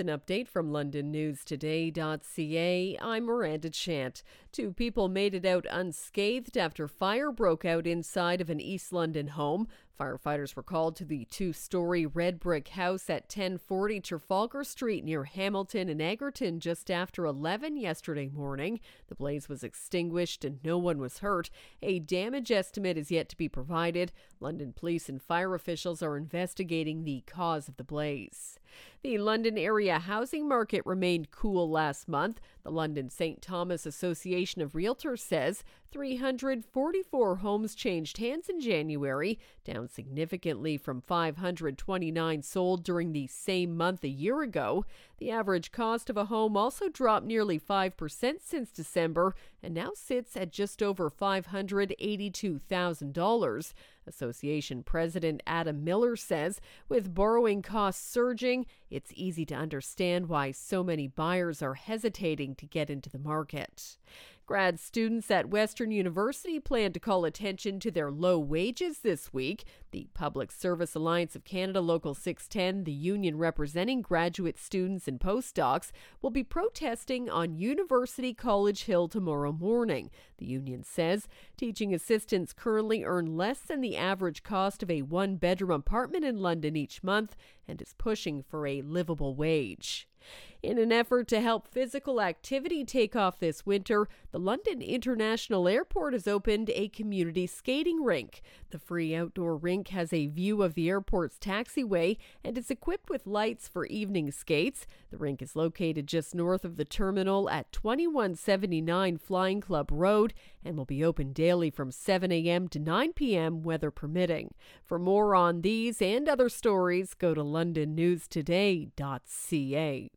an update from LondonNewsToday.ca. I'm Miranda Chant. Two people made it out unscathed after fire broke out inside of an East London home. Firefighters were called to the two story red brick house at 1040 Trafalgar Street near Hamilton and Egerton just after 11 yesterday morning. The blaze was extinguished and no one was hurt. A damage estimate is yet to be provided. London police and fire officials are investigating the cause of the blaze. The London area housing market remained cool last month. The London St. Thomas Association of Realtors says 344 homes changed hands in January, down significantly from 529 sold during the same month a year ago. The average cost of a home also dropped nearly 5% since December and now sits at just over $582,000. Association President Adam Miller says with borrowing costs surging, it's easy to understand why so many buyers are hesitating to get into the market. Grad students at Western University plan to call attention to their low wages this week. The Public Service Alliance of Canada Local 610, the union representing graduate students and postdocs, will be protesting on University College Hill tomorrow morning. The union says teaching assistants currently earn less than the average cost of a one bedroom apartment in London each month and is pushing for a livable wage. In an effort to help physical activity take off this winter, the London International Airport has opened a community skating rink. The free outdoor rink has a view of the airport's taxiway and is equipped with lights for evening skates. The rink is located just north of the terminal at 2179 Flying Club Road and will be open daily from 7 a.m. to 9 p.m., weather permitting. For more on these and other stories, go to londonnewstoday.ca.